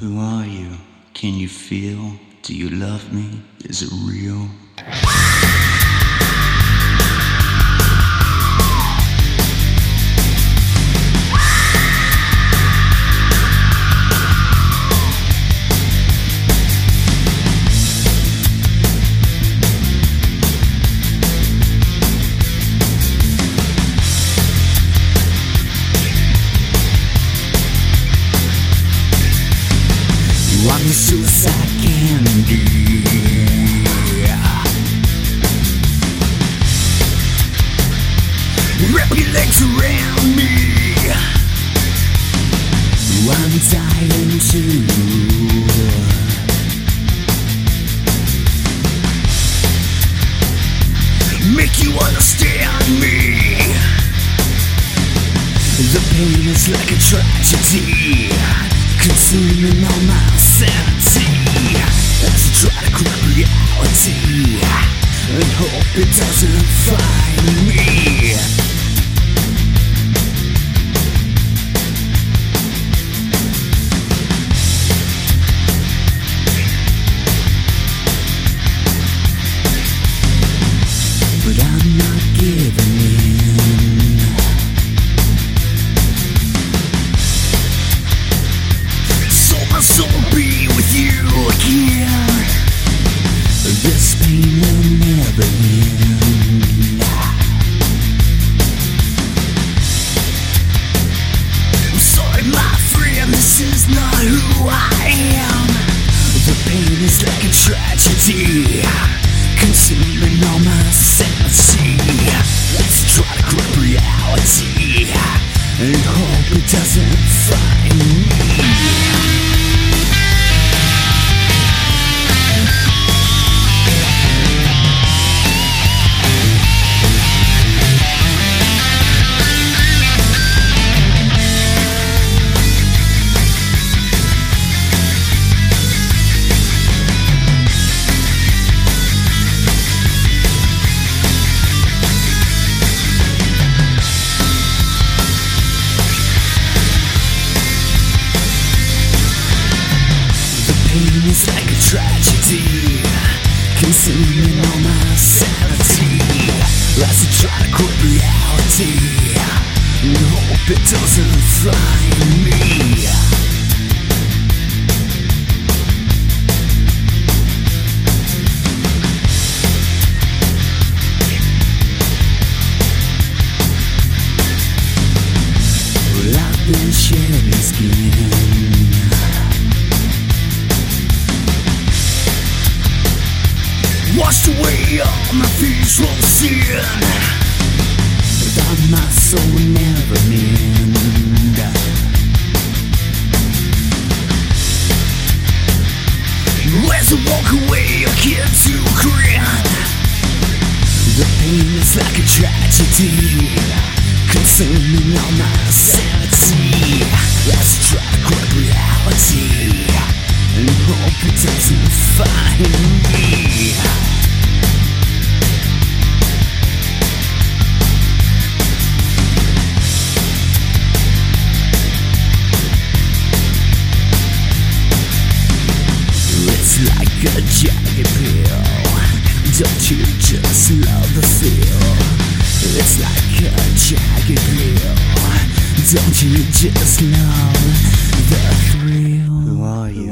Who are you? Can you feel? Do you love me? Is it real? Wrap your legs around me. I'm dying to. Make you understand me. The pain is like a tragedy Consuming all my sanity As I try to grab reality. And hope it doesn't find I am. The pain is like a tragedy, consuming all my sanity. Let's try to grab reality and hope it doesn't find pain is like a tragedy, consuming all my sanity. As I try to quit reality, and hope it doesn't find me. Well, I've been shedding skin. All my from sin But my soul never mend As I walk away, I can't too grin The pain is like a tragedy Consuming all my sanity. I try to grab reality And hope it doesn't find me like a jagged pill. Don't you just love the feel? It's like a jagged pill. Don't you just love the thrill